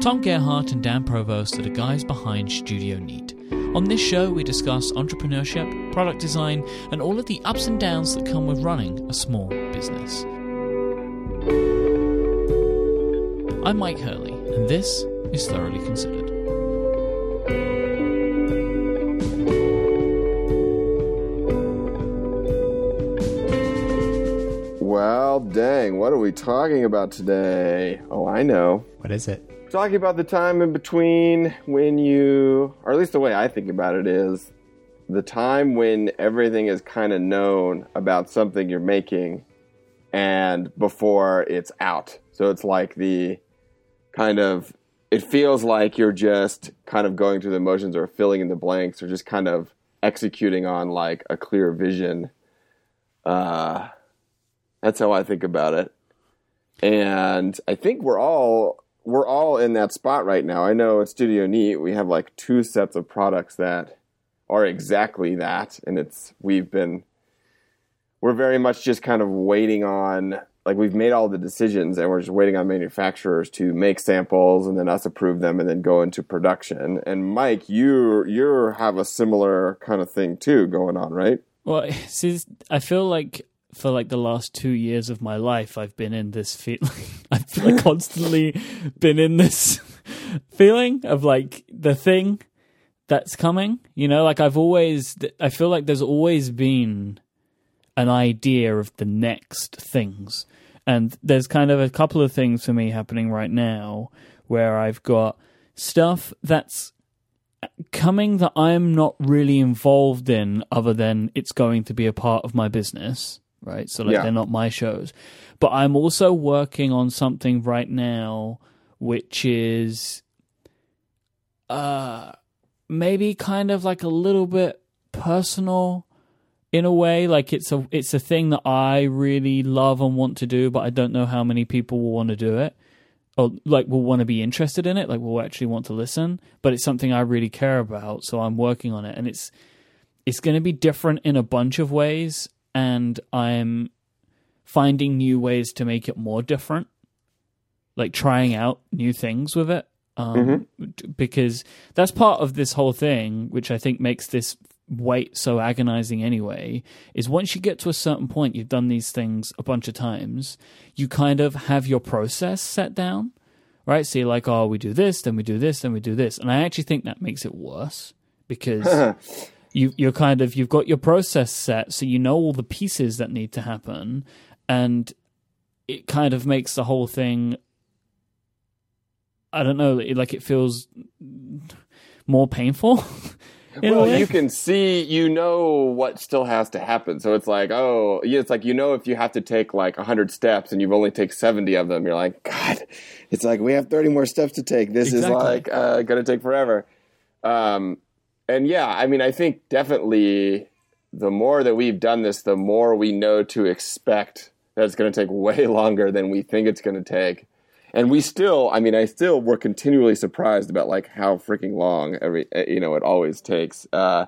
Tom Gerhardt and Dan Provost are the guys behind Studio Neat. On this show, we discuss entrepreneurship, product design, and all of the ups and downs that come with running a small business. I'm Mike Hurley, and this is Thoroughly Considered. Well, dang, what are we talking about today? Oh, I know. What is it? Talking about the time in between when you, or at least the way I think about it is, the time when everything is kind of known about something you're making and before it's out. So it's like the kind of, it feels like you're just kind of going through the motions or filling in the blanks or just kind of executing on like a clear vision. Uh, that's how I think about it. And I think we're all we're all in that spot right now. I know at Studio Neat we have like two sets of products that are exactly that and it's we've been we're very much just kind of waiting on like we've made all the decisions and we're just waiting on manufacturers to make samples and then us approve them and then go into production. And Mike, you you have a similar kind of thing too going on, right? Well, see, I feel like for like the last two years of my life, I've been in this feeling. I've like constantly been in this feeling of like the thing that's coming. You know, like I've always, I feel like there's always been an idea of the next things. And there's kind of a couple of things for me happening right now where I've got stuff that's coming that I'm not really involved in other than it's going to be a part of my business right? So like Yeah. they're not my shows. But I'm also working on something right now which is uh maybe kind of like a little bit personal in a way like it's a it's a thing that I really love and want to do but I don't know how many people will want to do it or like will want to be interested in it like will actually want to listen but it's something I really care about so I'm working on it and it's it's going to be different in a bunch of ways and I'm finding new ways to make it more different, like trying out new things with it. Um, d- Because that's part of this whole thing, which I think makes this wait so agonizing anyway, is once you get to a certain point, you've done these things a bunch of times, you kind of have your process set down, right? So you're like, oh, we do this, then we do this, then we do this. And I actually think that makes it worse because you you're kind of you've got your process set so you know all the pieces that need to happen and it kind of makes the whole thing i don't know like it feels more painful in well, you can see, you know what still has to happen. So it's like, oh, yeah, it's like you know if you have to take like hundred steps and you've only take seventy of them, you're like, God, it's like we have thirty more steps to take. This Exactly. is like uh, going to take forever. Um, and yeah, I mean, I think definitely the more that we've done this, the more we know to expect that it's going to take way longer than we think it's going to take. And we still, I mean, I still, we're continually surprised about like how freaking long every, uh, you know, it always takes. Uh,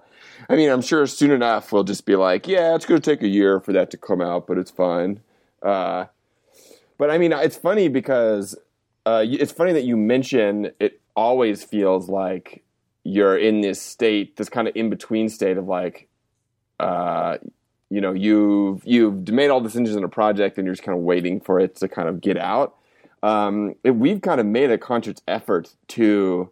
I mean, I'm sure soon enough we'll just be like, yeah, it's going to take a year for that to come out, but it's fine. Uh, but I mean, it's funny because uh, it's funny that you mention it always feels like you're in this state, this kind of in between state of like, uh, you know, you've you've made all decisions in a project and you're just kind of waiting for it to kind of get out. Um, it, we've kind of made a conscious effort to.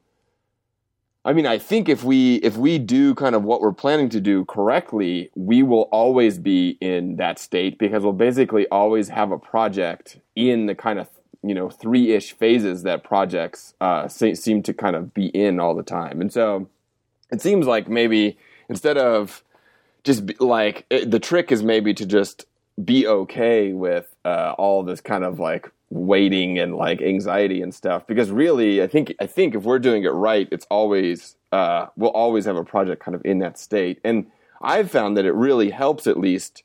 I mean, I think if we if we do kind of what we're planning to do correctly, we will always be in that state because we'll basically always have a project in the kind of you know three ish phases that projects uh, se- seem to kind of be in all the time, and so it seems like maybe instead of just be, like it, the trick is maybe to just be okay with uh, all this kind of like waiting and like anxiety and stuff. Because really i think i think if we're doing it right it's always uh, we'll always have a project kind of in that state. And i've found that it really helps at least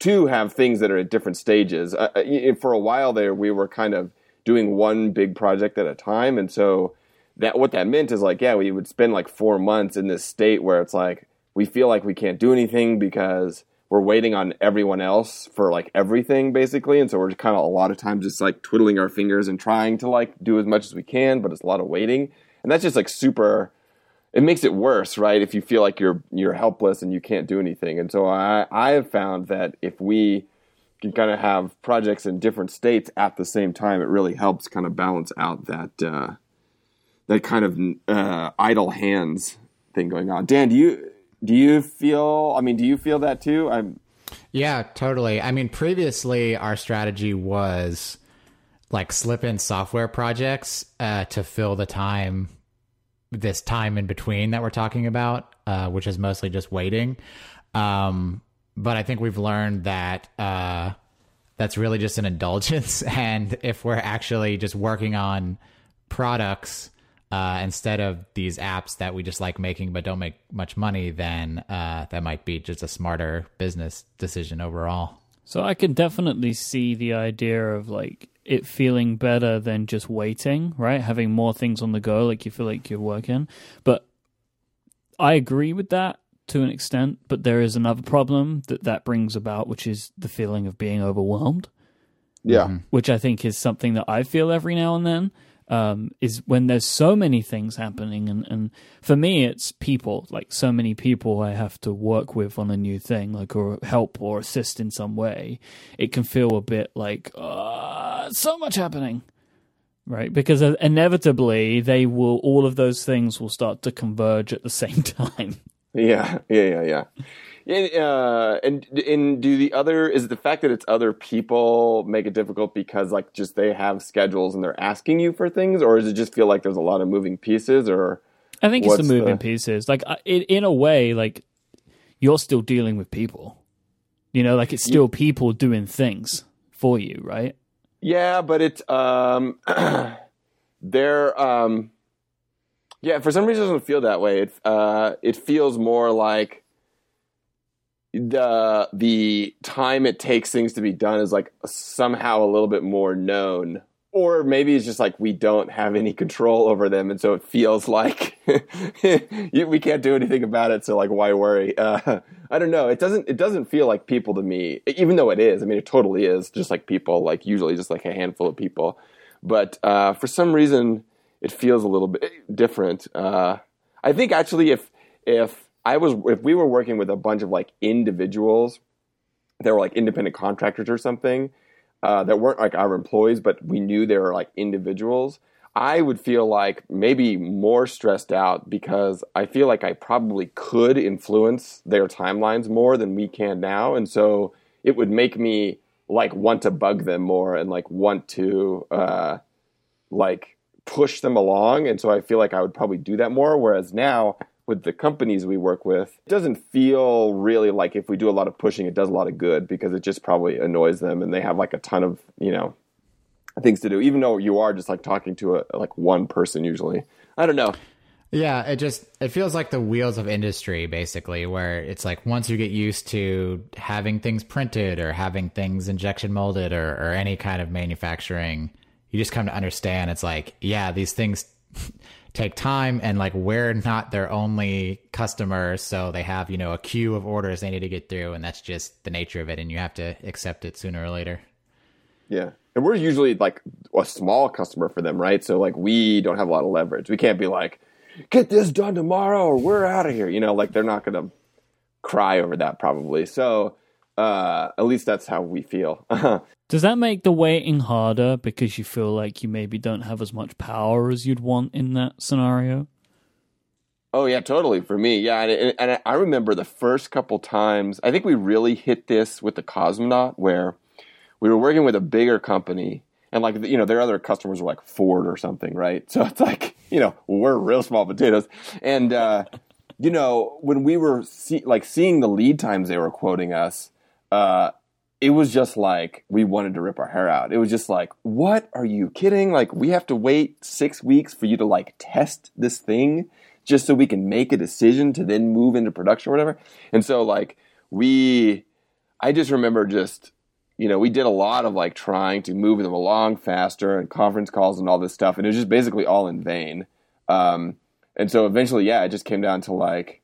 to have things that are at different stages. Uh, uh, for a while there we were kind of doing one big project at a time. And so that what that meant is like yeah we would spend like four months in this state where it's like we feel like we can't do anything because we're waiting on everyone else for like everything basically. And so we're kind of a lot of times just like twiddling our fingers and trying to like do as much as we can but it's a lot of waiting. And that's just like super it makes it worse right if you feel like you're you're helpless and you can't do anything and so i i have found that if we can kind of have projects in different states at the same time it really helps kind of balance out that uh that kind of uh idle hands thing going on dan do you do you feel? I mean, do you feel that too? I'm. Yeah, totally. I mean, previously our strategy was like slip in software projects uh, to fill the time, this time in between that we're talking about, uh, which is mostly just waiting. Um, but I think we've learned that uh, that's really just an indulgence, and if we're actually just working on products uh, instead of these apps that we just like making but don't make much money, then uh, that might be just a smarter business decision overall. So I can definitely see the idea of like it feeling better than just waiting, right? Having more things on the go, like you feel like you're working. But I agree with that to an extent, but there is another problem that that brings about, which is the feeling of being overwhelmed. Yeah. Mm-hmm. Which I think is something that I feel every now and then um, is when there's so many things happening. And, and for me, it's people, like so many people I have to work with on a new thing, like or help or assist in some way. It can feel a bit like, uh, so much happening. Right, because inevitably they will, all of those things will start to converge at the same time. Yeah, yeah, yeah, yeah. And, uh, and and do the other is the fact that it's other people make it difficult because like just they have schedules and they're asking you for things, or does it just feel like there's a lot of moving pieces? Or I think it's the moving the... pieces. Like in, in a way, like you're still dealing with people. You know, like it's still yeah. people doing things for you, right? Yeah, but it's um, they're um, yeah. For some reason, it doesn't feel that way. It uh, it feels more like the the time it takes things to be done is like somehow a little bit more known or maybe it's just like we don't have any control over them and so it feels like we can't do anything about it so like why worry? Uh, i don't know. It doesn't it doesn't feel like people to me even though it is i mean it totally is just like people like usually just like a handful of people. But uh, for some reason it feels a little bit different. Uh, i think actually if if I was if we were working with a bunch of like individuals that were like independent contractors or something uh, that weren't like our employees, but we knew they were like individuals. I would feel like maybe more stressed out because I feel like I probably could influence their timelines more than we can now, and so it would make me like want to bug them more and like want to uh, like push them along, and so I feel like I would probably do that more. Whereas now with the companies we work with, it doesn't feel really like if we do a lot of pushing, it does a lot of good because it just probably annoys them and they have like a ton of, you know, things to do, even though you are just like talking to a, like one person usually. I don't know. Yeah, it just it feels like the wheels of industry basically where it's like once you get used to having things printed or having things injection molded or, or any kind of manufacturing, you just come to understand it's like, yeah, these things take time and like we're not their only customers so they have you know a queue of orders they need to get through and that's just the nature of it and you have to accept it sooner or later. Yeah. And we're usually like a small customer for them right? So like we don't have a lot of leverage. We can't be like get this done tomorrow or we're out of here you know? Like they're not gonna cry over that probably. So uh, at least that's how we feel. Does that make the waiting harder because you feel like you maybe don't have as much power as you'd want in that scenario? Oh yeah, totally. For me, yeah, and, and I remember the first couple times. I think we really hit this with the Cosmonaut, where we were working with a bigger company, and like you know, their other customers were like Ford or something, right? So it's like you know, we're real small potatoes, and uh, you know, when we were see, like seeing the lead times they were quoting us, uh, it was just like we wanted to rip our hair out. It was just like, what are you kidding? Like we have to wait six weeks for you to like test this thing just so we can make a decision to then move into production or whatever. And so like we, I just remember just you know we did a lot of like trying to move them along faster and conference calls and all this stuff, and it was just basically all in vain. Um, and so eventually, yeah, it just came down to like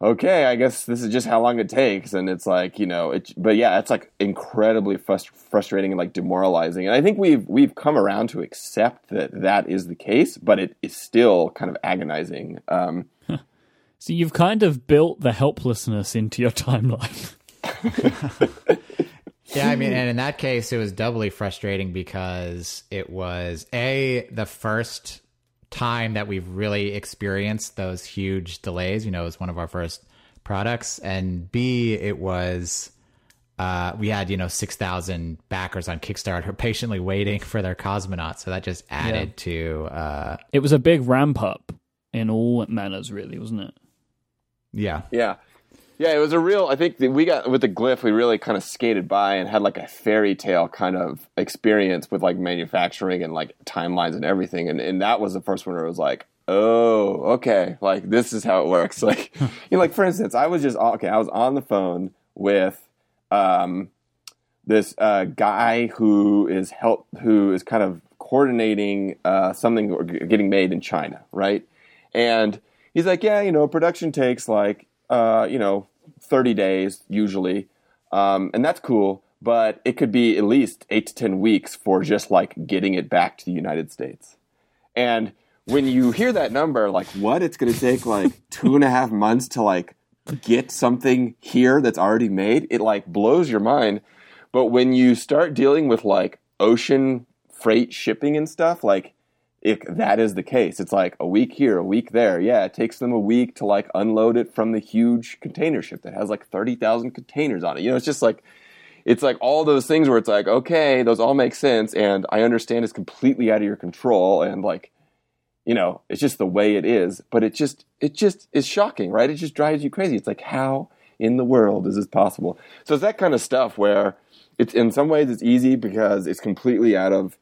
okay, I guess this is just how long it takes. And it's like, you know, it, but yeah, it's like incredibly frust- frustrating and like demoralizing. And I think we've, we've come around to accept that that is the case, but it is still kind of agonizing. Um, so you've kind of built the helplessness into your timeline. yeah, I mean, and in that case, it was doubly frustrating because it was a the first time that we've really experienced those huge delays. You know, it was one of our first products, and B, it was uh, we had you know six thousand backers on Kickstarter patiently waiting for their cosmonaut, so that just added yeah. to. Uh, it was a big ramp up in all manners, really, wasn't it? Yeah, yeah. Yeah, it was a real. I think we got with the Glif. We really kind of skated by and had like a fairy tale kind of experience with like manufacturing and like timelines and everything. And and that was the first one where it was like, oh, okay, like this is how it works. Like, you know, like for instance, I was just okay. I was on the phone with um this uh, guy who is help who is kind of coordinating uh, something getting made in China, right? And he's like, yeah, you know, production takes like uh, you know, 30 days usually. Um, and that's cool, but it could be at least eight to 10 weeks for just like getting it back to the United States. And when you hear that number, like what? It's going to take like two and a half months to like get something here that's already made. It like blows your mind. But when you start dealing with like ocean freight shipping and stuff, like if that is the case. It's like a week here, a week there. Yeah, it takes them a week to like unload it from the huge container ship that has like 30,000 containers on it. You know, it's just like, it's like all those things where it's like, okay, those all make sense. And I understand it's completely out of your control. And like, you know, it's just the way it is. But it just, it just is shocking, right? It just drives you crazy. It's like, how in the world is this possible? So it's that kind of stuff where it's in some ways it's easy because it's completely out of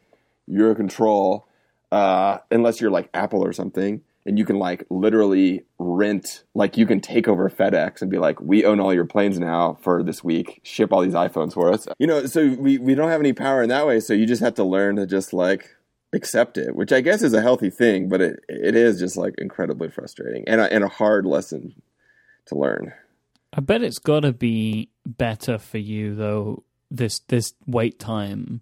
your control uh, unless you're like Apple or something, and you can like literally rent, like you can take over FedEx and be like, we own all your planes now for this week, ship all these iPhones for us. You know, so we, we don't have any power in that way. So you just have to learn to just like accept it, which I guess is a healthy thing, but it, it is just like incredibly frustrating and a, and a hard lesson to learn. I bet it's got to be better for you though. This this wait time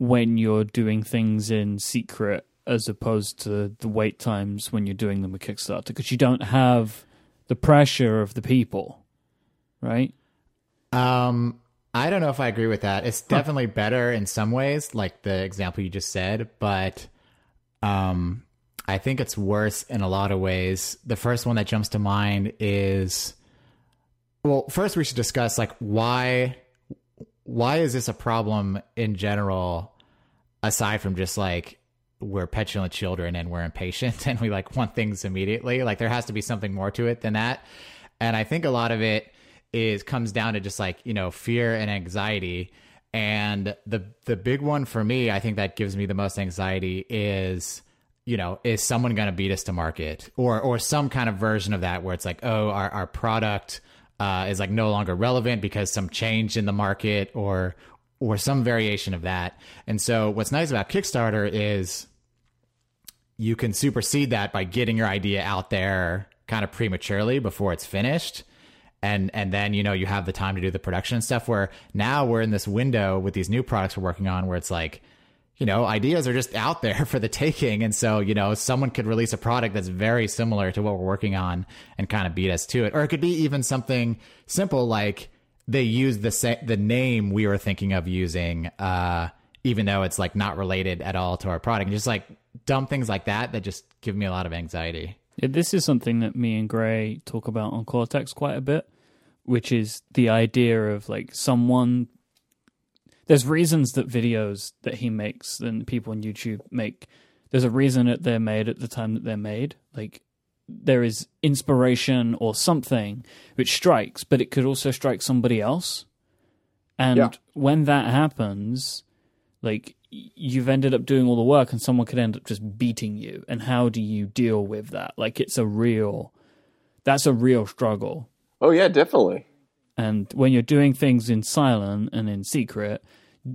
when you're doing things in secret as opposed to the wait times when you're doing them with Kickstarter because you don't have the pressure of the people, right? Um, I don't know if I agree with that. It's definitely huh. better in some ways, like the example you just said, but um, I think it's worse in a lot of ways. The first one that jumps to mind is well, first we should discuss like why why is this a problem in general aside from just like we're petulant children and we're impatient and we like want things immediately? Like there has to be something more to it than that. And i think a lot of it is comes down to just like you know fear and anxiety. And the the big one for me i think that gives me the most anxiety is you know is someone going to beat us to market? Or or some kind of version of that where it's like oh our, our product uh, is like no longer relevant because some change in the market or or some variation of that. And so what's nice about Kickstarter is you can supersede that by getting your idea out there kind of prematurely before it's finished. And and then you know you have the time to do the production stuff where now we're in this window with these new products we're working on where it's like you know, ideas are just out there for the taking. And so, you know, someone could release a product that's very similar to what we're working on and kind of beat us to it. Or it could be even something simple like, they use the sa- the name we were thinking of using, uh, even though it's like not related at all to our product. And just like dumb things like that that just give me a lot of anxiety. Yeah, this is something that me and Grey talk about on Cortex quite a bit, which is the idea of like someone. There's reasons that videos that he makes and people on YouTube make. There's a reason that they're made at the time that they're made. Like there is inspiration or something which strikes, but it could also strike somebody else. And yeah. when that happens, like you've ended up doing all the work and someone could end up just beating you. And how do you deal with that? Like it's a real that's a real struggle. Oh yeah, definitely. And when you're doing things in silent and in secret,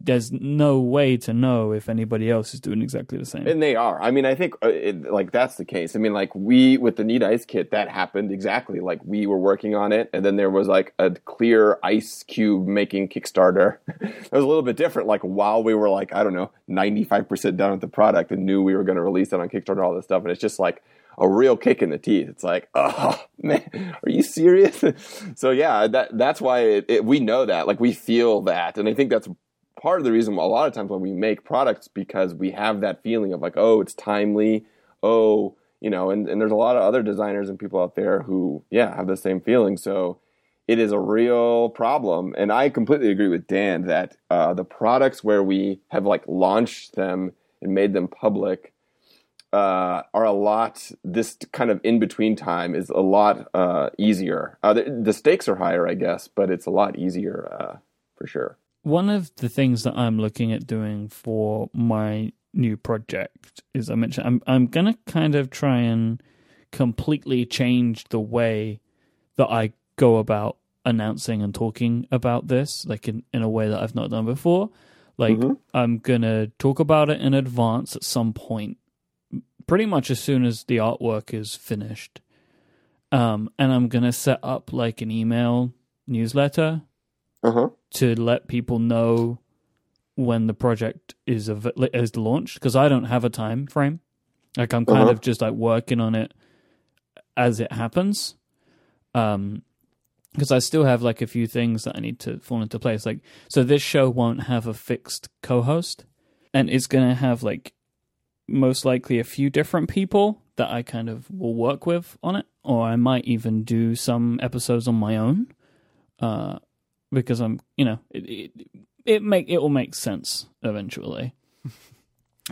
there's no way to know if anybody else is doing exactly the same. And they are. I mean, I think uh, it, like that's the case. I mean, like we with the Neat Ice kit, that happened exactly. Like we were working on it, and then there was like a clear ice cube making Kickstarter. it was a little bit different. Like while we were like I don't know, ninety five percent done with the product, and knew we were going to release it on Kickstarter, all this stuff, and it's just like a real kick in the teeth. It's like, oh man, are you serious? so yeah, that that's why it, it, we know that, like we feel that, and I think that's part of the reason a lot of times when we make products because we have that feeling of like, oh, it's timely, oh, you know, and, and there's a lot of other designers and people out there who, yeah, have the same feeling. So it is a real problem. And I completely agree with Dan that uh, the products where we have like launched them and made them public uh, are a lot. This kind of in between time is a lot uh, easier. Uh, the, the, stakes are higher, I guess, but it's a lot easier uh, for sure. One of the things that I'm looking at doing for my new project is I mentioned I'm I'm gonna kind of try and completely change the way that I go about announcing and talking about this, like in, in a way that I've not done before. Like mm-hmm. I'm gonna talk about it in advance at some point pretty much as soon as the artwork is finished. Um, and I'm gonna set up like an email newsletter uh-huh. to let people know when the project is av- is launched because I don't have a time frame. Like I'm kind uh-huh. of just like working on it as it happens. Um, because I still have like a few things that I need to fall into place. Like, so this show won't have a fixed co-host, and it's gonna have like most likely a few different people that I kind of will work with on it, or I might even do some episodes on my own, uh, because I'm, you know, it it, it make it will make sense eventually.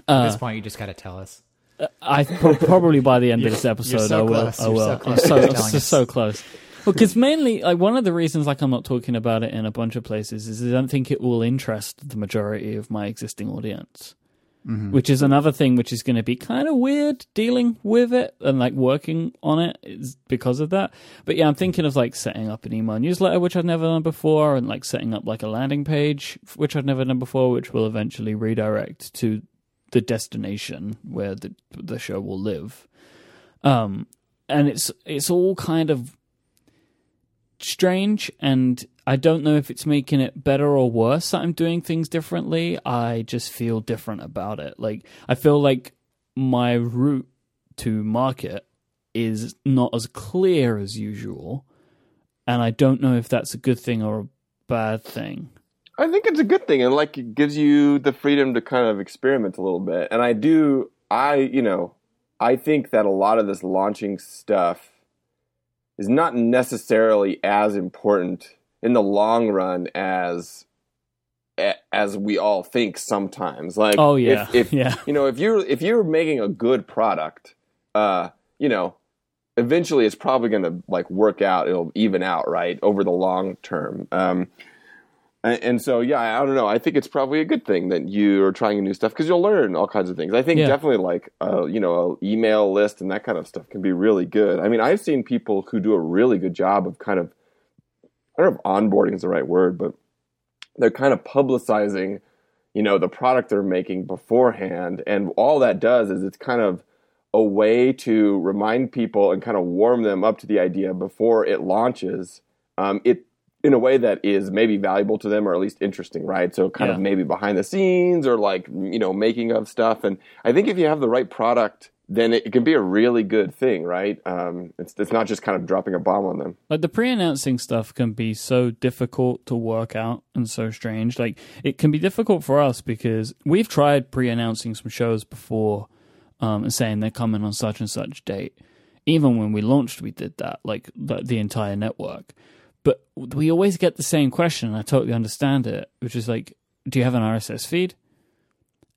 At this uh, point, you just got to tell us. I probably by the end of this episode, so I will. Close. I will. So I'm so I'm so, so close. Because mainly, like one of the reasons, like I'm not talking about it in a bunch of places, is I don't think it will interest the majority of my existing audience. Mm-hmm. Which is another thing which is going to be kind of weird dealing with it and like working on it is because of that. But yeah, I'm thinking of like setting up an email newsletter, which I've never done before, and like setting up like a landing page, which I've never done before, which will eventually redirect to the destination where the the show will live. Um, and it's it's all kind of strange and I don't know if it's making it better or worse that I'm doing things differently. I just feel different about it. Like I feel like my route to market is not as clear as usual, and I don't know if that's a good thing or a bad thing. I think it's a good thing, and like it gives you the freedom to kind of experiment a little bit. And I do, I you know, I think that a lot of this launching stuff is not necessarily as important in the long run as as we all think sometimes. Like oh yeah. if, if yeah. you know if you're if you're making a good product uh you know eventually it's probably going to like work out. It'll even out right over the long term. Um and, so yeah i don't know. I think it's probably a good thing that you're trying new stuff because you'll learn all kinds of things. I think yeah. definitely like uh, you know a email list and that kind of stuff can be really good. I mean i've seen people who do a really good job of kind of I don't know if onboarding is the right word, but they're kind of publicizing, you know, the product they're making beforehand. And all that does is it's kind of a way to remind people and kind of warm them up to the idea before it launches. Um, it in a way that is maybe valuable to them or at least interesting, right? So kind yeah. of maybe behind the scenes or like you know making of stuff. And I think if you have the right product then it, can be a really good thing, right? Um, it's it's not just kind of dropping a bomb on them. Like the pre-announcing stuff can be so difficult to work out and so strange. Like it can be difficult for us because we've tried pre-announcing some shows before um, and saying they're coming on such and such date. Even when we launched, we did that, like the, the entire network. But we always get the same question, and I totally understand it, which is like, do you have an RSS feed?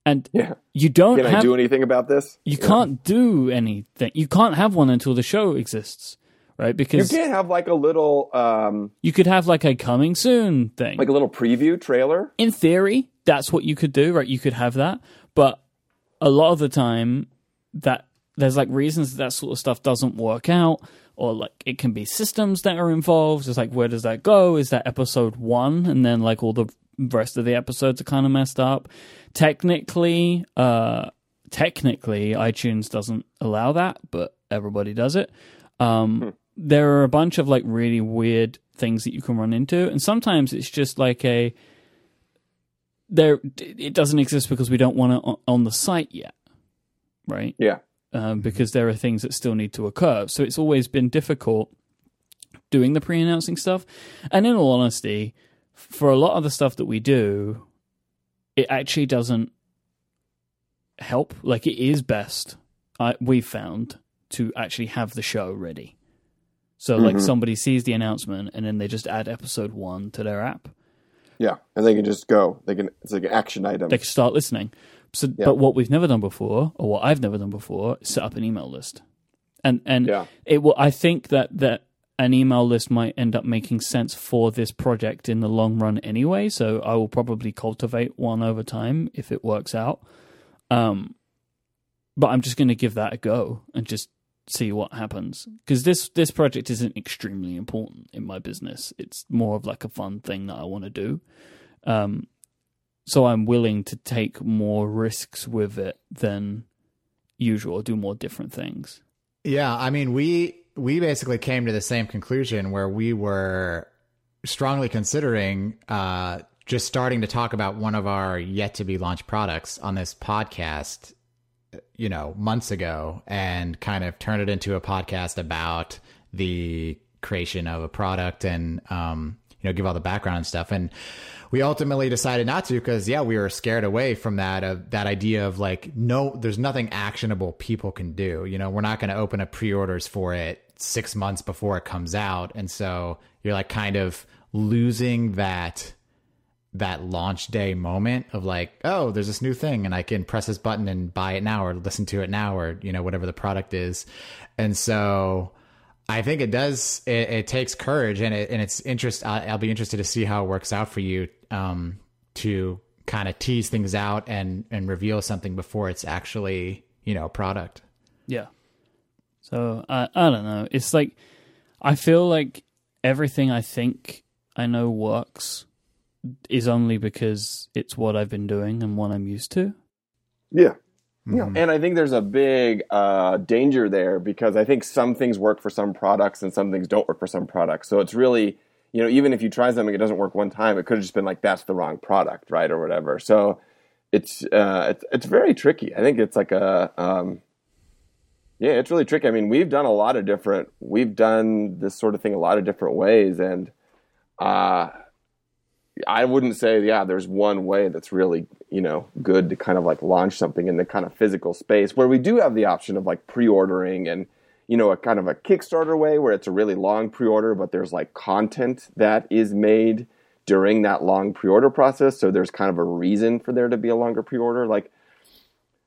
And yeah. you don't. Can have, I do anything about this? You yeah. can't do anything. You can't have one until the show exists, right? Because you can't have like a little. Um, you could have like a coming soon thing, like a little preview trailer. In theory, that's what you could do, right? You could have that, but a lot of the time, that there's like reasons that, that sort of stuff doesn't work out or like it can be systems that are involved. It's like where does that go? Is that episode one, and then like all the the rest of the episodes are kind of messed up. Technically, uh, technically, iTunes doesn't allow that, but everybody does it. Um, there are a bunch of like really weird things that you can run into, and sometimes it's just like a there. It doesn't exist because we don't want it on- on the site yet, right? Yeah. um, because there are things that still need to occur. So it's always been difficult doing the pre-announcing stuff. And in all honesty, for a lot of the stuff that we do, it actually doesn't help. Like it is best, I, we've found, to actually have the show ready. So like Mhm. somebody sees the announcement and then they just add episode one to their app. Yeah. And they can just go. They can. It's like an action item. They can start listening. So, Yeah. but what we've never done before, or what I've never done before, is set up an email list. And and Yeah. it will. I think that that an email list might end up making sense for this project in the long run anyway. So I will probably cultivate one over time if it works out. Um, but I'm just going to give that a go and just see what happens because this this project isn't extremely important in my business. It's more of like a fun thing that I want to do. Um, so I'm willing to take more risks with it than usual, do more different things. Yeah, I mean, we we basically came to the same conclusion where we were strongly considering uh, just starting to talk about one of our yet to be launched products on this podcast, you know, months ago, and kind of turn it into a podcast about the creation of a product and um, you know give all the background and stuff. And we ultimately decided not to because yeah we were scared away from that of that idea of like no there's nothing actionable people can do. You know we're not going to open up pre-orders for it six months before it comes out and so you're like kind of losing that that launch day moment of like oh there's this new thing and i can press this button and buy it now or listen to it now or you know whatever the product is and so I think it does. It, it takes courage, and it and it's interest. I- I'll be interested to see how it works out for you um, to kind of tease things out and and reveal something before it's actually you know a product. Yeah. So I I don't know. It's like I feel like everything I think I know works is only because it's what I've been doing and what I'm used to. Yeah. Yeah. And I think there's a big uh, danger there because I think some things work for some products and some things don't work for some products. So it's really, you know, even if you try something, it doesn't work one time, it could have just been like, that's the wrong product, right? Or whatever. So it's, uh, it's, it's very tricky. I think it's like a, um, yeah, it's really tricky. I mean, we've done a lot of different, we've done this sort of thing a lot of different ways. And, uh, I wouldn't say, yeah, there's one way that's really, you know, good to kind of like launch something in the kind of physical space where we do have the option of like pre-ordering and, you know, a kind of a Kickstarter way where it's a really long pre-order, but there's like content that is made during that long pre-order process. So there's kind of a reason for there to be a longer pre-order. Like,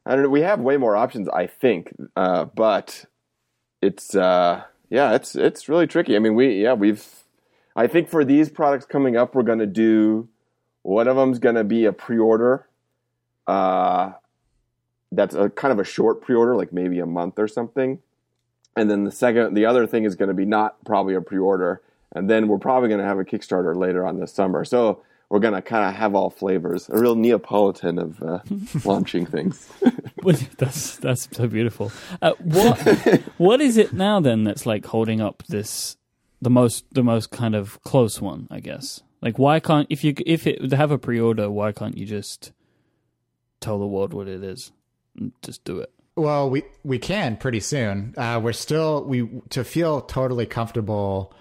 I don't know, we have way more options, I think, uh, but it's, uh, yeah, it's it's really tricky. I mean, we yeah we've I think for these products coming up, we're to do one of them's to be a pre-order. Uh, that's a kind of a short pre-order, like maybe a month or something. And then the second, the other thing is going to be not probably a pre-order, and then we're probably going to have a Kickstarter later on this summer. So we're going to kind of have all flavors, a real Neapolitan of uh, launching things. That's that's so beautiful. Uh, what what is it now then that's like holding up this the most the most kind of close one? I guess. Like, why can't if you if it have a pre order, why can't you just tell the world what it is and just do it? Well, we we can pretty soon. Uh, we're still we to feel totally comfortable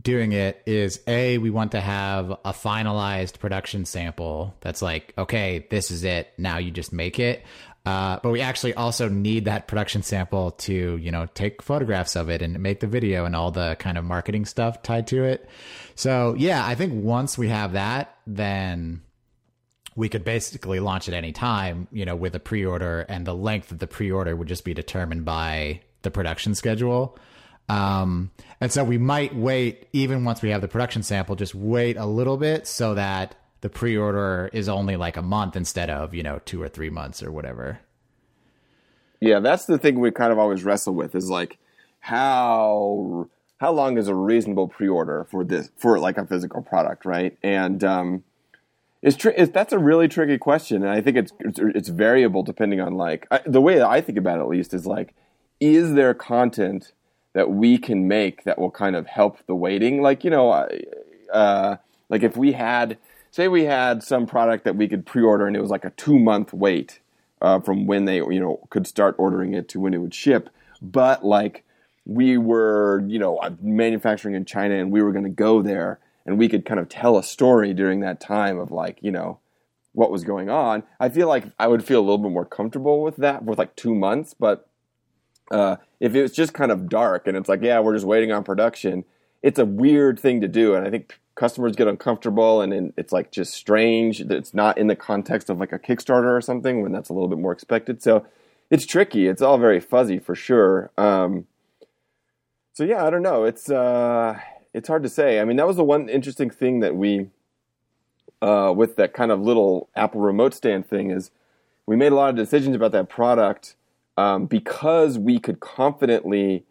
doing it is a we want to have a finalized production sample that's like okay this is it now you just make it uh, but we actually also need that production sample to you know take photographs of it and make the video and all the kind of marketing stuff tied to it so yeah i think once we have that then we could basically launch at any time, you know, with a pre-order, and the length of the pre-order would just be determined by the production schedule. Um, and so we might wait, even once we have the production sample, just wait a little bit so that the pre-order is only like a month instead of you know two or three months or whatever. Yeah, that's the thing we kind of always wrestle with is like how how long is a reasonable pre-order for this for like a physical product, right? And um, It's, tri- it's that's a really tricky question, and I think it's it's, it's variable depending on like I, the way that I think about it at least is like, is there content that we can make that will kind of help the waiting? Like you know, uh, like if we had say we had some product that we could pre-order and it was like a two month wait uh, from when they you know could start ordering it to when it would ship, but like we were you know manufacturing in China and we were going to go there and we could kind of tell a story during that time of like you know what was going on i feel like i would feel a little bit more comfortable with that with like two months but uh, if it's just kind of dark and it's like yeah we're just waiting on production it's a weird thing to do. And i think customers get uncomfortable and it's like just strange that it's not in the context of like a kickstarter or something when that's a little bit more expected. So it's tricky. It's all very fuzzy for sure. Um, so yeah i don't know. It's uh, it's hard to say. I mean, that was the one interesting thing that we, uh, with that kind of little Apple remote stand thing, is we made a lot of decisions about that product um, because we could confidently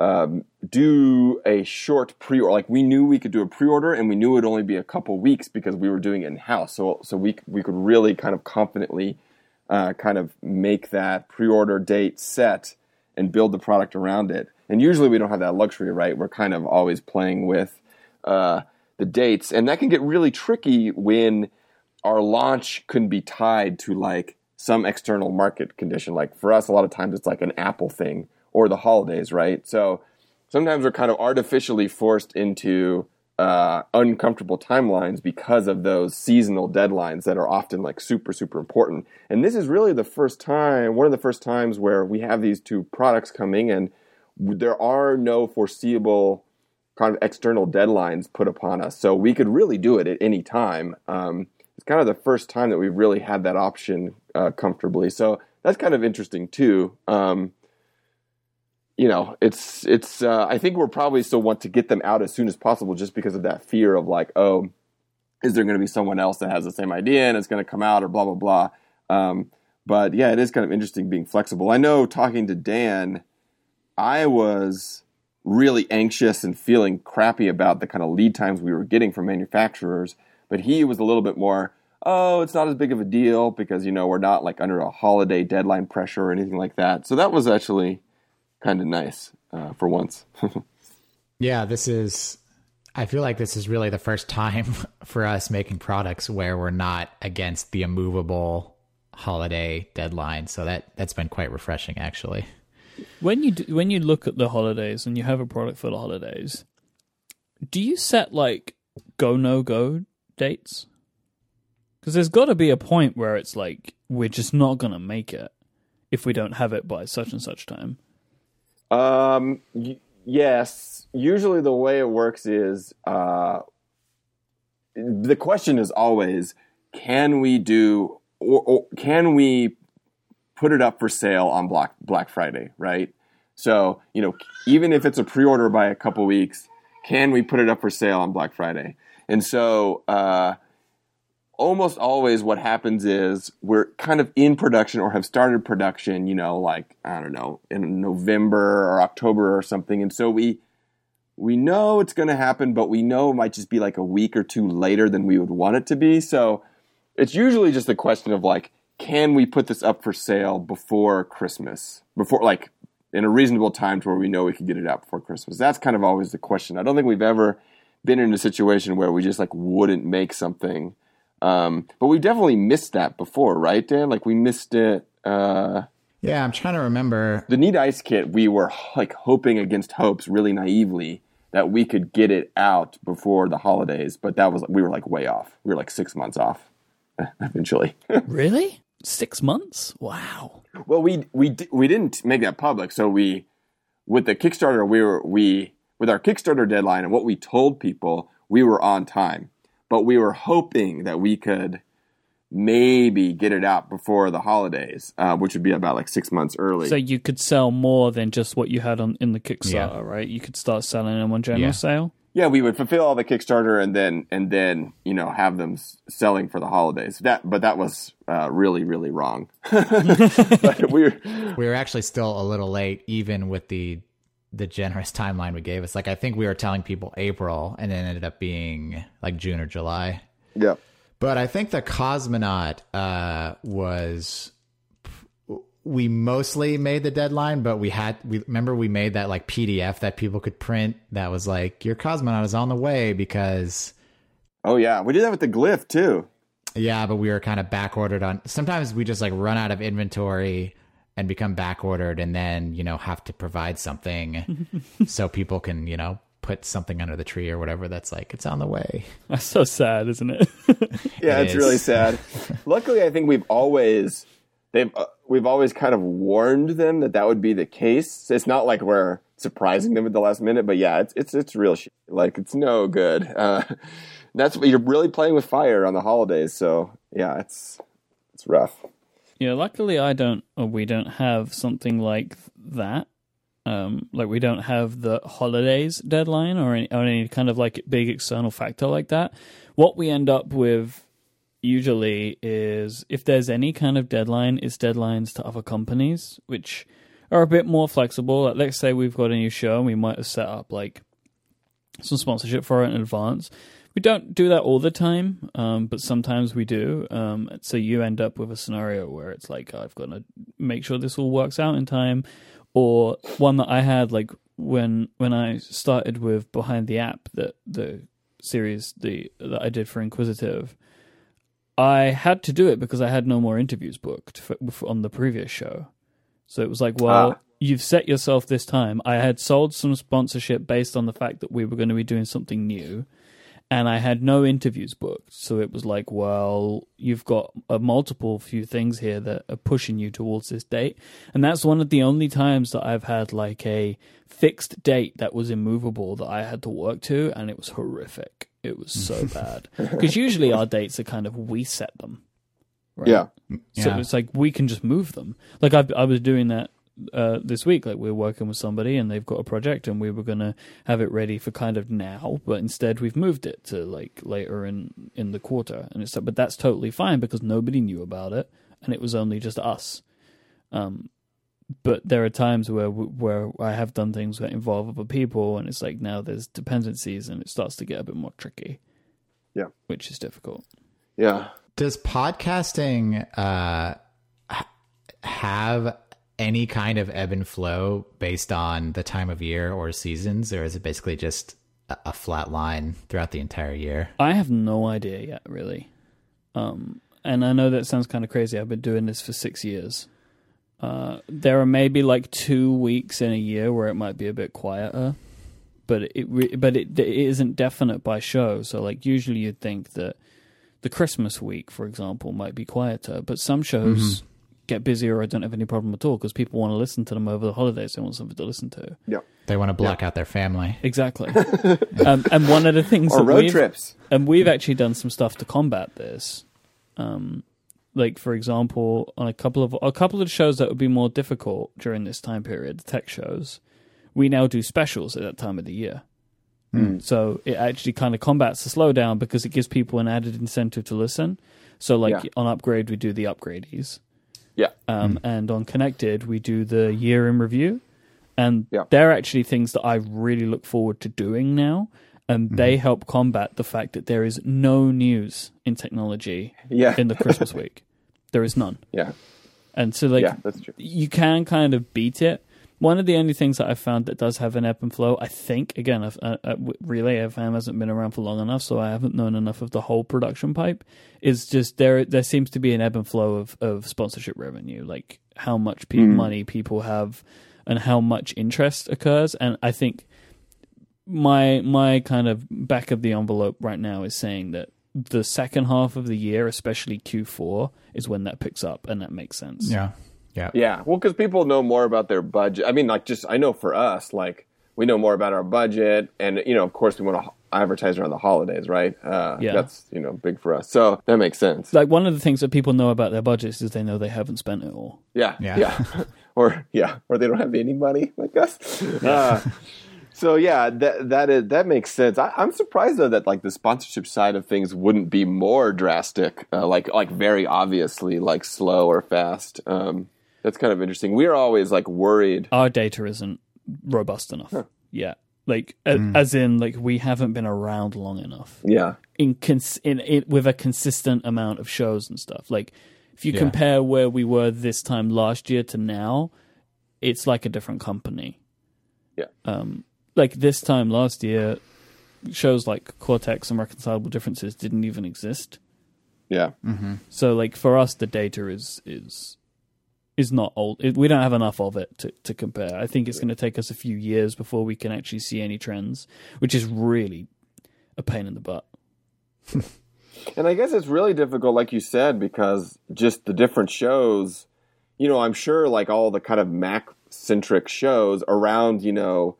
um, do a short pre-order. Like we knew we could do a pre-order, and we knew it would only be a couple weeks because we were doing it in house. So, so we we could really kind of confidently uh, kind of make that pre-order date set and build the product around it. And usually we don't have that luxury, right? We're kind of always playing with uh, the dates, and that can get really tricky when our launch can be tied to like some external market condition. Like for us, a lot of times it's like an Apple thing or the holidays, right? So sometimes we're kind of artificially forced into uh, uncomfortable timelines because of those seasonal deadlines that are often like super super important. And this is really the first time, one of the first times where we have these two products coming, and there are no foreseeable kind of external deadlines put upon us. So we could really do it at any time. Um, it's kind of the first time that we've really had that option uh, comfortably. So that's kind of interesting too. Um, you know, it's it's. Uh, I think we're probably still want to get them out as soon as possible, just because of that fear of like, oh, is there going to be someone else that has the same idea and it's going to come out or blah blah blah. Um, but yeah, it is kind of interesting being flexible. I know talking to Dan, I was really anxious and feeling crappy about the kind of lead times we were getting from manufacturers, but he was a little bit more. Oh, it's not as big of a deal because you know we're not like under a holiday deadline pressure or anything like that. So that was actually kind of nice uh, for once. yeah, this is. I feel like this is really the first time for us making products where we're not against the immovable holiday deadline. So that that's been quite refreshing, actually. When you do, when you look at the holidays and you have a product for the holidays, do you set like go no go dates? Because there's got to be a point where it's like we're just not gonna make it if we don't have it by such and such time. Um, y- yes. Usually, the way it works is uh, the question is always can we do or, or, can we put it up for sale on Black Black Friday, right? So you know, even if it's a pre-order by a couple weeks, can we put it up for sale on Black Friday? And so uh, almost always what happens is we're kind of in production or have started production, you know, like I don't know, in November or October or something. And so we we know it's going to happen, but we know it might just be like a week or two later than we would want it to be. So it's usually just a question of like can we put this up for sale before Christmas? Before like in a reasonable time to where we know we can get it out before Christmas. That's kind of always the question. I don't think we've ever been in a situation where we just like wouldn't make something um, but we definitely missed that before, right, Dan? Like we missed it. Uh, yeah, I'm trying to remember. The Neat Ice Kit, we were like hoping against hopes, really naively, that we could get it out before the holidays. But that was we were like way off. We were like six months off eventually. really? Six months? Wow. Well, we we we didn't make that public, so we with the Kickstarter we were we with our Kickstarter deadline and what we told people we were on time but we were hoping that we could maybe get it out before the holidays, uh, which would be about like six months early. So you could sell more than just what you had on in the Kickstarter, yeah. right? You could start selling them on general yeah. sale. Yeah, we would fulfill all the Kickstarter and then and then you know have them selling for the holidays. That but that was uh, really really wrong. we were we were actually still a little late, even with the the generous timeline we gave us. Like I think we were telling people April, and then ended up being like June or July. Yeah. But I think the cosmonaut uh, was we mostly made the deadline, but we had we remember we made that like PDF that people could print that was like your cosmonaut is on the way because Oh yeah, we did that with the Glif too. yeah, but we were kind of back ordered on. Sometimes we just like run out of inventory and become back ordered, and then you know have to provide something so people can you know put something under the tree or whatever. That's like it's on the way. That's so sad, isn't it? Yeah, It it's is. really sad. Luckily, I think we've always they've uh, we've always kind of warned them that that would be the case. It's not like we're surprising them at the last minute, but yeah, it's it's it's real shit. Like it's no good. Uh, that's what you're really playing with fire on the holidays. So yeah, it's it's rough. Yeah, luckily I don't, or we don't have something like that. Um, like we don't have the holidays deadline or any, or any kind of like big external factor like that. What we end up with usually is if there's any kind of deadline, it's deadlines to other companies, which are a bit more flexible. Like, let's say we've got a new show and we might have set up like some sponsorship for it in advance. We don't do that all the time, um, but sometimes we do. Um, so you end up with a scenario where it's like I've got to make sure this all works out in time, or one that I had like when when I started with behind the app that the series the that I did for Inquisitive. I had to do it because I had no more interviews booked for, for, on the previous show. So it was like, well, Ah. you've set yourself this time. I had sold some sponsorship based on the fact that we were going to be doing something new, and I had no interviews booked. So it was like, well, you've got a multiple few things here that are pushing you towards this date, and that's one of the only times that I've had like a fixed date that was immovable that I had to work to, and it was horrific. It was so bad because usually our dates are kind of we set them. Right? Yeah. So Yeah. it's like we can just move them. Like I, I was doing that uh, this week. Like we are working with somebody and they've got a project and we were gonna have it ready for kind of now, but instead we've moved it to like later in in the quarter. And it's but that's totally fine because nobody knew about it and it was only just us. Um, but there are times where where I have done things that involve other people and it's like now there's dependencies and it starts to get a bit more tricky. Yeah. which is difficult. Yeah. Does podcasting uh, have any kind of ebb and flow based on the time of year or seasons, or is it basically just a, flat line throughout the entire year? I have no idea yet, really. Um, and I know that sounds kind of crazy. I've been doing this for six years. Uh, there are maybe like two weeks in a year where it might be a bit quieter, but it re- but it, it isn't definite by show. So like usually you'd think that the Christmas week, for example, might be quieter, but some shows get busier. Or I don't have any problem at all because people want to listen to them over the holidays. They want something to listen to. Yeah. They want to block out their family. Exactly. um, and one of the things Or that road we've- trips. and we've actually done some stuff to combat this. Um, like for example, on a couple of a couple of shows that would be more difficult during this time period, the tech shows, we now do specials at that time of the year. So it actually kind of combats the slowdown because it gives people an added incentive to listen. So like Yeah. on upgrade, we do the upgradies, Yeah. um, and on connected, we do the year in review, and Yeah. they're actually things that I really look forward to doing now. And they help combat the fact that there is no news in technology Yeah. in the Christmas week. There is none. Yeah. And so, like, yeah, that's true. you can kind of beat it. One of the only things that I've found that does have an ebb and flow, I think, again, I've, uh, uh, Relay FM hasn't been around for long enough, so I haven't known enough of the whole production pipe. Is just there. There seems to be an ebb and flow of, of sponsorship revenue, like how much pe- money people have, and how much interest occurs. And I think my my kind of back of the envelope right now is saying that the second half of the year, especially Q4, is when that picks up, and that makes sense. Yeah. Yeah. Yeah, well, because people know more about their budget. I mean, like, just I know for us, like, we know more about our budget, and you know, of course, we want to advertise around the holidays, right? Uh, Yeah. that's you know big for us, so that makes sense. like one of the things that people know about their budgets is they know they haven't spent it all. Yeah, Yeah. yeah, or yeah, or they don't have any money like us. Uh, so yeah, that that is that makes sense. I, I'm surprised though that like the sponsorship side of things wouldn't be more drastic, uh, like like very obviously like slow or fast. Um, that's kind of interesting. We are always like worried. Our data isn't robust enough Yeah, Like a, as in like we haven't been around long enough Yeah. in cons- in it with a consistent amount of shows and stuff. Like if you Yeah. compare where we were this time last year to now, it's like a different company. Yeah. Um, like this time last year, shows like Cortex and Reconcilable Differences didn't even exist. Yeah. So like for us, the data is is is not old. We don't have enough of it to to compare. I think it's going to take us a few years before we can actually see any trends, which is really a pain in the butt. And I guess it's really difficult, like you said, because just the different shows, you know, I'm sure like all the kind of Mac centric shows around, you know,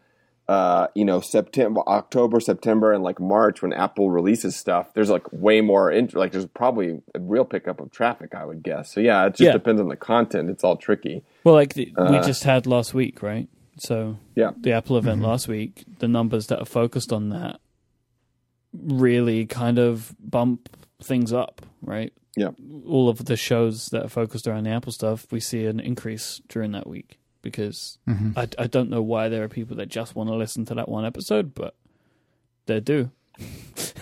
uh, you know, September, October, September, and like March when Apple releases stuff, there's like way more, int- like there's probably a real pickup of traffic, I would guess. So yeah, it just Yeah. depends on the content. It's all tricky. Well, like the, we just had last week, right? So Yeah. the Apple event last week, the numbers that are focused on that really kind of bump things up, right? Yeah. All of the shows that are focused around the Apple stuff, we see an increase during that week because I, I don't know why there are people that just want to listen to that one episode, but they do.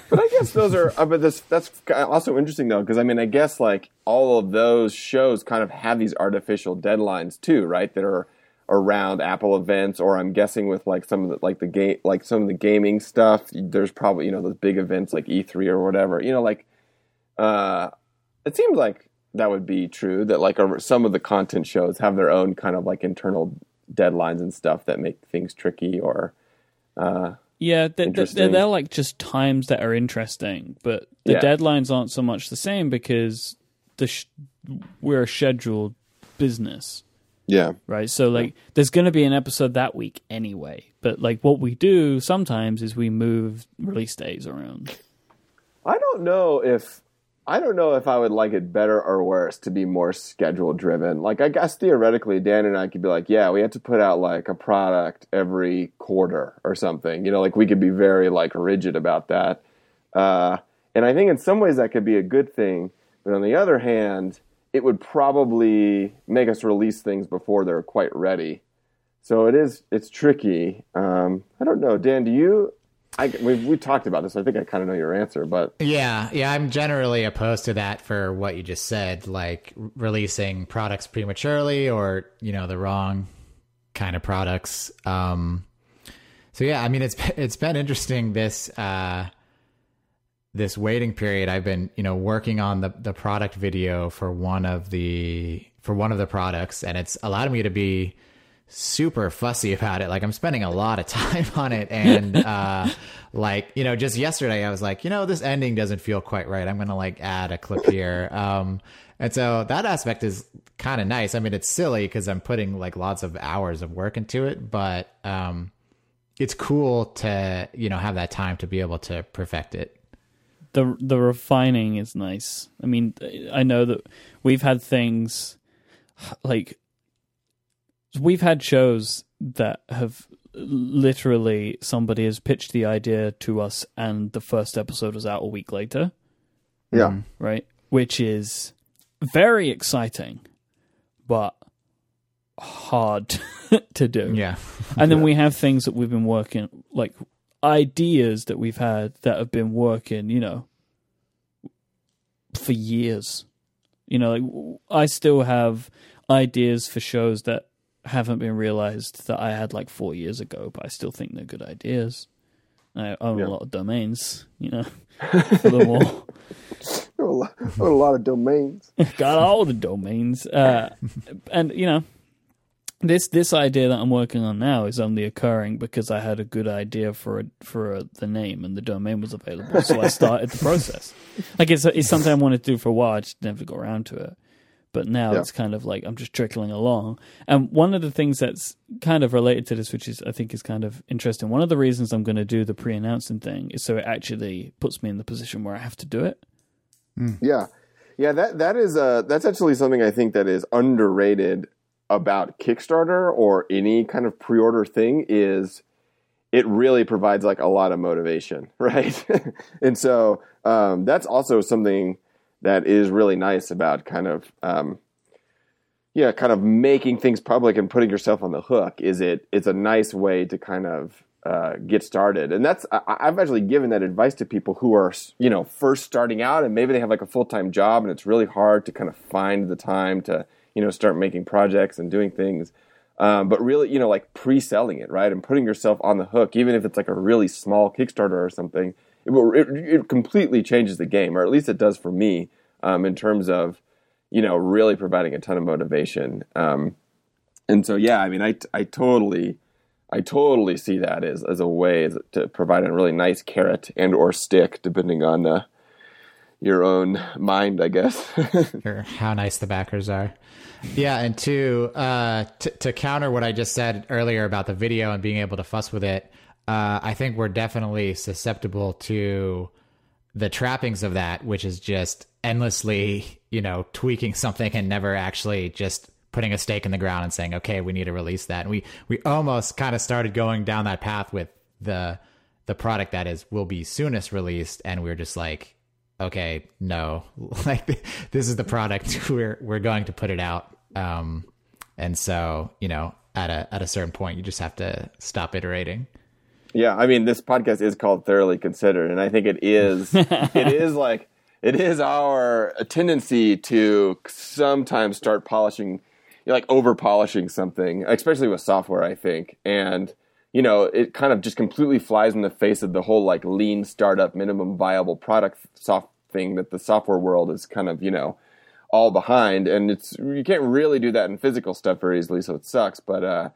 But I guess those are, uh, but this, that's also interesting though, because I mean, I guess like all of those shows kind of have these artificial deadlines too, right? That are around Apple events, or I'm guessing with like some of the, like the game, like some of the gaming stuff, there's probably, you know, those big events like E3 or whatever, you know, like, uh, it seems like that would be true that like a, some of the content shows have their own kind of like internal deadlines and stuff that make things tricky or, uh, Yeah, they're, they're, Interesting. they're like just times that are interesting, but the Yeah. deadlines aren't so much the same because the sh- we're a scheduled business, yeah. right? So like, there's going to be an episode that week anyway. But like, what we do sometimes is we move release days around. I don't know if I don't know if I would like it better or worse to be more schedule driven. Like I guess theoretically Dan and I could be like, yeah, we have to put out like a product every quarter or something. You know, like we could be very like rigid about that. Uh, and I think in some ways that could be a good thing, but on the other hand, it would probably make us release things before they're quite ready. So it is it's tricky. Um, I don't know, Dan. Do you? I we we talked about this. I think I kind of know your answer, but Yeah, yeah, I'm generally opposed to that for what you just said, like releasing products prematurely or you know the wrong kind of products. Um, so yeah, I mean it's it's been interesting this uh, this waiting period. I've been you know working on the the product video for one of the for one of the products, and it's allowed me to be super fussy about it. Like I'm spending a lot of time on it, and uh, like you know, just yesterday I was like, you know, this ending doesn't feel quite right. I'm gonna like add a clip here, um, and so that aspect is kind of nice. I mean, it's silly because I'm putting like lots of hours of work into it, but um, it's cool to you know have that time to be able to perfect it. the the refining is nice. I mean, I know that we've had things like we've had shows that have literally somebody has pitched the idea to us and the first episode was out a week later, yeah. Mm. right? Which is very exciting but hard to do. Yeah, And then we have things that we've been working, like ideas that we've had that have been working, you know, for years. You know, like I still have ideas for shows that haven't been realized that I had like four years ago, but I still think they're good ideas. I own Yeah. a lot of domains, you know, for them all. A lot, a lot of domains. got all the domains uh, and you know this this idea that i'm working on now is only occurring because i had a good idea for a, for a, the name and the domain was available so i started the process like it's it's something i wanted to do for a while i just never got around to it but now Yeah. it's kind of like i'm just trickling along and one of the things that's kind of related to this which is i think is kind of interesting one of the reasons i'm going to do the pre-announcing thing is so it actually puts me in the position where i have to do it Yeah, yeah. That that is uh that's actually something I think that is underrated about Kickstarter or any kind of pre-order thing is it really provides like a lot of motivation, right? and so um, that's also something that is really nice about kind of um, yeah, kind of making things public and putting yourself on the hook. Is it? It's a nice way to kind of uh, get started. And that's I, I've actually given that advice to people who are you know first starting out and maybe they have like a full time job and it's really hard to kind of find the time to you know start making projects and doing things. Um, but really, you know, like pre-selling it, right, and putting yourself on the hook, even if it's like a really small Kickstarter or something, it, it, it completely changes the game, or at least it does for me, um, in terms of, you know, really providing a ton of motivation. Um, and so, yeah, I mean, I, I totally, I totally see that as, as a way to provide a really nice carrot and or stick, depending on uh, your own mind, I guess. or how nice the backers are. Yeah, and two, uh, t- to counter what I just said earlier about the video and being able to fuss with it, uh, I think we're definitely susceptible to the trappings of that, which is just endlessly, you know, tweaking something and never actually just putting a stake in the ground and saying, okay, we need to release that. And we we almost kind of started going down that path with the the product that is will be soonest released, and we we're just like, okay, no, like this is the product we're we're going to put it out. Um, and so you know, at a at a certain point, you just have to stop iterating. Yeah, I mean, this podcast is called Thoroughly Considered, and I think it is. it is like it is our tendency to sometimes start polishing, like over polishing something, especially with software. I think, and you know, it kind of just completely flies in the face of the whole like lean startup minimum viable product soft thing that the software world is kind of, you know, all behind. And it's, you can't really do that in physical stuff very easily. So it sucks. But, uh,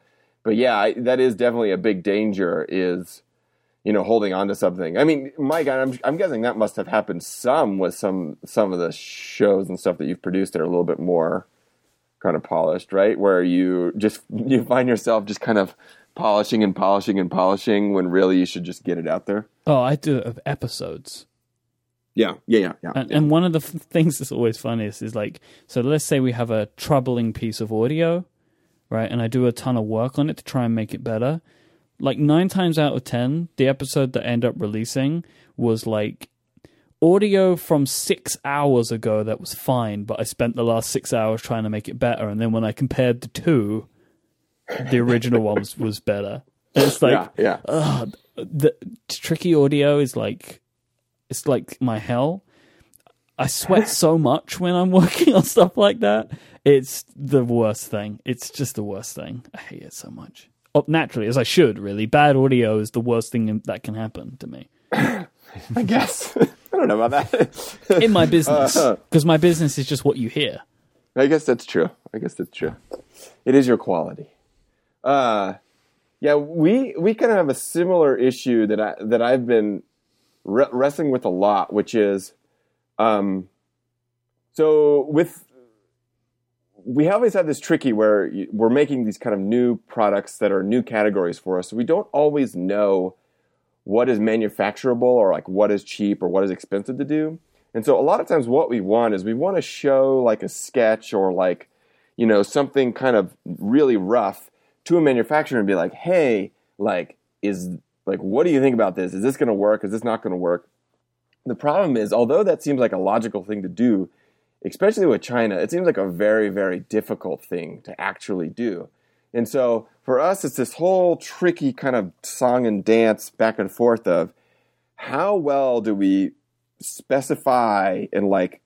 but yeah, I, that is definitely a big danger is, you know, holding on to something. I mean, Myke, I'm, I'm guessing that must have happened some with some, some of the shows and stuff that you've produced that are a little bit more kind of polished, right? Where you just, you find yourself just kind of, polishing and polishing and polishing when really you should just get it out there. Oh, I do of episodes. Yeah, yeah, yeah, yeah. And, yeah. and one of the f- things that's always funniest is like, so let's say we have a troubling piece of audio, right? And I do a ton of work on it to try and make it better. Like nine times out of ten, the episode that I end up releasing was like audio from six hours ago that was fine, but I spent the last six hours trying to make it better. And then when I compared the two, the original one was, was better. And it's like, yeah, yeah. Ugh, the tricky audio is like, it's like my hell. I sweat so much when I'm working on stuff like that. It's the worst thing. It's just the worst thing. I hate it so much. Oh, naturally, as I should, really. Bad audio is the worst thing that can happen to me. I guess. I don't know about that. In my business. Because uh, my business is just what you hear. I guess that's true. I guess that's true. It is your quality. Uh, yeah, we we kind of have a similar issue that I that I've been re- wrestling with a lot, which is, um, so with we always have this tricky where we're making these kind of new products that are new categories for us. So we don't always know what is manufacturable or like what is cheap or what is expensive to do. And so a lot of times what we want is we want to show like a sketch or like, you know, something kind of really rough to a manufacturer and be like, hey, like, is like, what do you think about this? Is this going to work? Is this not going to work? The problem is, although that seems like a logical thing to do, especially with China, it seems like a very, very difficult thing to actually do. And so for us, it's this whole tricky kind of song and dance back and forth of how well do we specify and like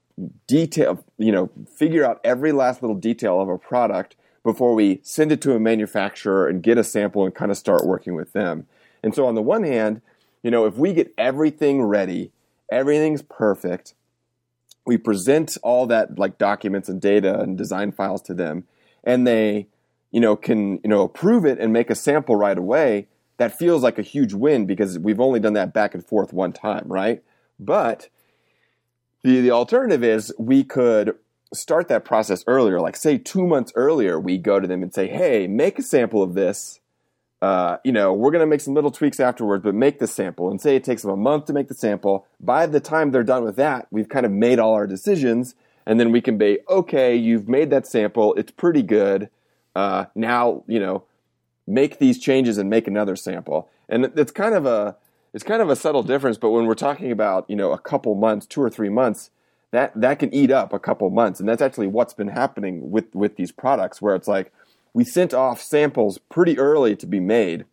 detail, you know, figure out every last little detail of a product before we send it to a manufacturer and get a sample and kind of start working with them. And so on the one hand, you know, if we get everything ready, everything's perfect, we present all that like documents and data and design files to them, and they, you know, can, you know, approve it and make a sample right away, that feels like a huge win because we've only done that back and forth one time, right? But the, the alternative is we could start that process earlier. Like, say, two months earlier, we go to them and say, hey, make a sample of this. Uh, you know, we're going to make some little tweaks afterwards, but make the sample. And say it takes them a month to make the sample. By the time they're done with that, we've kind of made all our decisions. And then we can be, okay, you've made that sample. It's pretty good. Uh, now, you know, make these changes and make another sample. And it's kind of a, it's kind of a subtle difference. But when we're talking about, you know, a couple months, two or three months, that that can eat up a couple months, and that's actually what's been happening with with these products, where it's like we sent off samples pretty early to be made,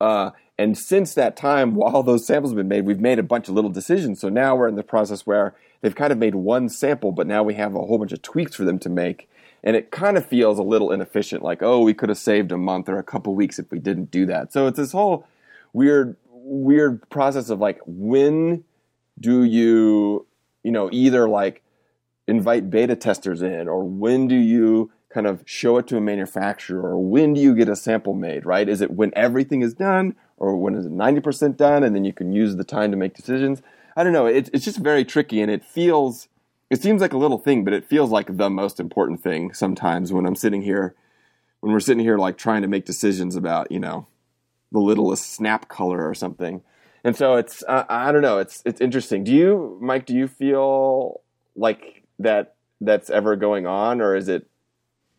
Uh, and since that time, while those samples have been made, we've made a bunch of little decisions. So now we're in the process where they've kind of made one sample, but now we have a whole bunch of tweaks for them to make. And it kind of feels a little inefficient, like, oh, we could have saved a month or a couple weeks if we didn't do that. So it's this whole weird, weird process of like, when do you, you know, either like invite beta testers in, or when do you kind of show it to a manufacturer, or when do you get a sample made, right? Is it when everything is done, or when is it 90% done, and then you can use the time to make decisions? I don't know. It, it's just very tricky, and it feels, it seems like a little thing, but it feels like the most important thing sometimes when I'm sitting here, when we're sitting here like trying to make decisions about, you know, the littlest snap color or something. And so it's, uh, I don't know. It's, it's interesting. Do you, Myke, do you feel like that that's ever going on, or is it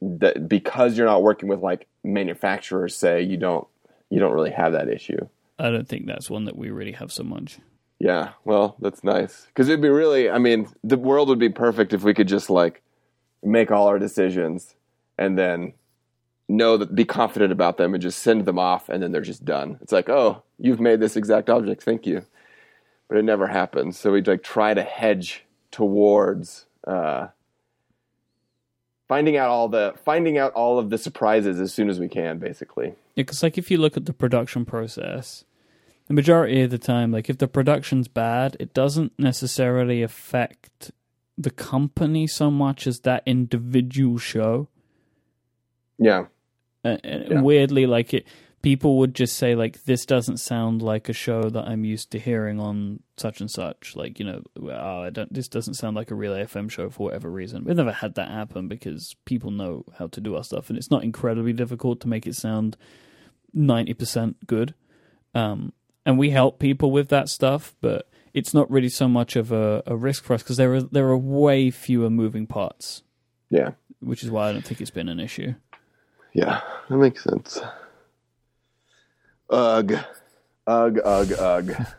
that because you're not working with like manufacturers, say you don't you don't really have that issue? I don't think that's one that we really have so much. Yeah, well, that's nice because it'd be really. I mean, the world would be perfect if we could just like make all our decisions and then know that be confident about them and just send them off and then they're just done. It's like, oh, you've made this exact object, thank you. But it never happens. So we like try to hedge towards uh, finding out all the finding out all of the surprises as soon as we can, basically. Yeah, because like if you look at the production process, the majority of the time, like if the production's bad, it doesn't necessarily affect the company so much as that individual show. Yeah. And, and yeah. weirdly, like it, people would just say like this doesn't sound like a show that I'm used to hearing on such and such. Like you know, oh, I don't. This doesn't sound like a Relay FM show for whatever reason. We've never had that happen because people know how to do our stuff, and it's not incredibly difficult to make it sound ninety percent good. Um, and we help people with that stuff, but it's not really so much of a, a risk for us because there are there are way fewer moving parts. Yeah, which is why I don't think it's been an issue. Yeah, that makes sense. Ugh. Ugh, ugh, ugh.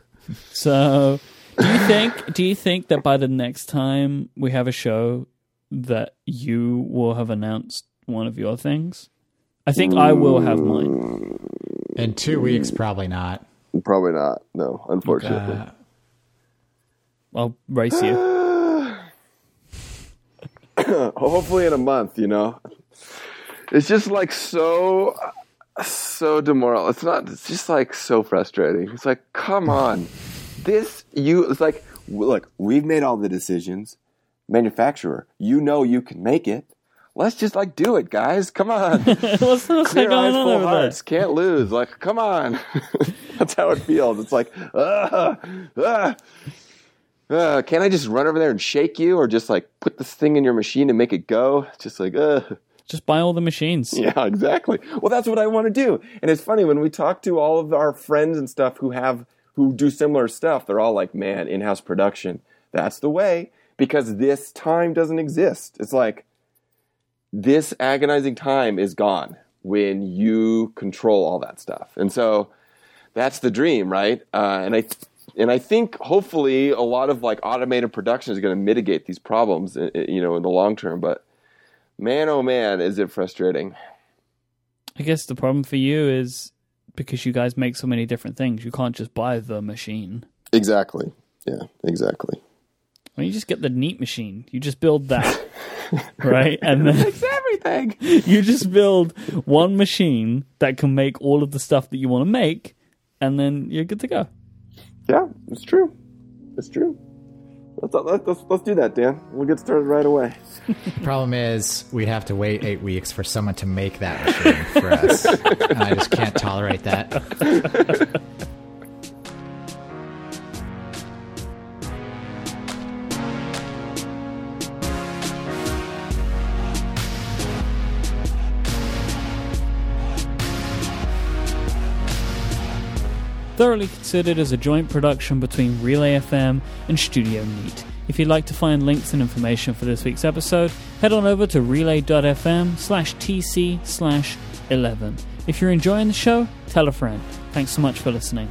So, do you think do you think that by the next time we have a show that you will have announced one of your things? I think I will have mine. In 2 weeks probably not. Probably not. No, unfortunately. Uh, I'll race you. Hopefully in a month, you know. It's just like so so demoral. It's not. It's just like so frustrating. It's like, come on, this you. It's like, look, we've made all the decisions. Manufacturer, you know you can make it. Let's just like do it, guys. Come on. what's, Clear eyes, full hearts. There? Can't lose. Like, come on. That's how it feels. It's like, uh, uh, uh, can't I just run over there and shake you, or just like put this thing in your machine and make it go? just like, uh. Just buy all the machines. Yeah, exactly. Well, that's what I want to do. And it's funny when we talk to all of our friends and stuff who have who do similar stuff, they're all like, "Man, in-house production. That's the way." Because this time doesn't exist. It's like this agonizing time is gone when you control all that stuff. And so that's the dream, right? Uh, and I and I think hopefully a lot of like automated production is going to mitigate these problems, uh, you know, in the long term. But man, oh man, is it frustrating. I guess the problem for you is because you guys make so many different things, you can't just buy the machine. Exactly. Yeah, exactly. Well, you just get the neat machine. You just build that, right? And then makes everything. You just build one machine that can make all of the stuff that you want to make, and then you're good to go. Yeah, it's true. It's true. Let's, let's, let's do that, Dan. We'll get started right away. Problem is, we'd have to wait eight weeks for someone to make that machine for us. and I just can't tolerate that. thoroughly considered as a joint production between Relay FM and Studio Neat. If you'd like to find links and information for this week's episode, head on over to relay.fm slash tc slash 11. If you're enjoying the show, tell a friend. Thanks so much for listening.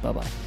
Bye bye.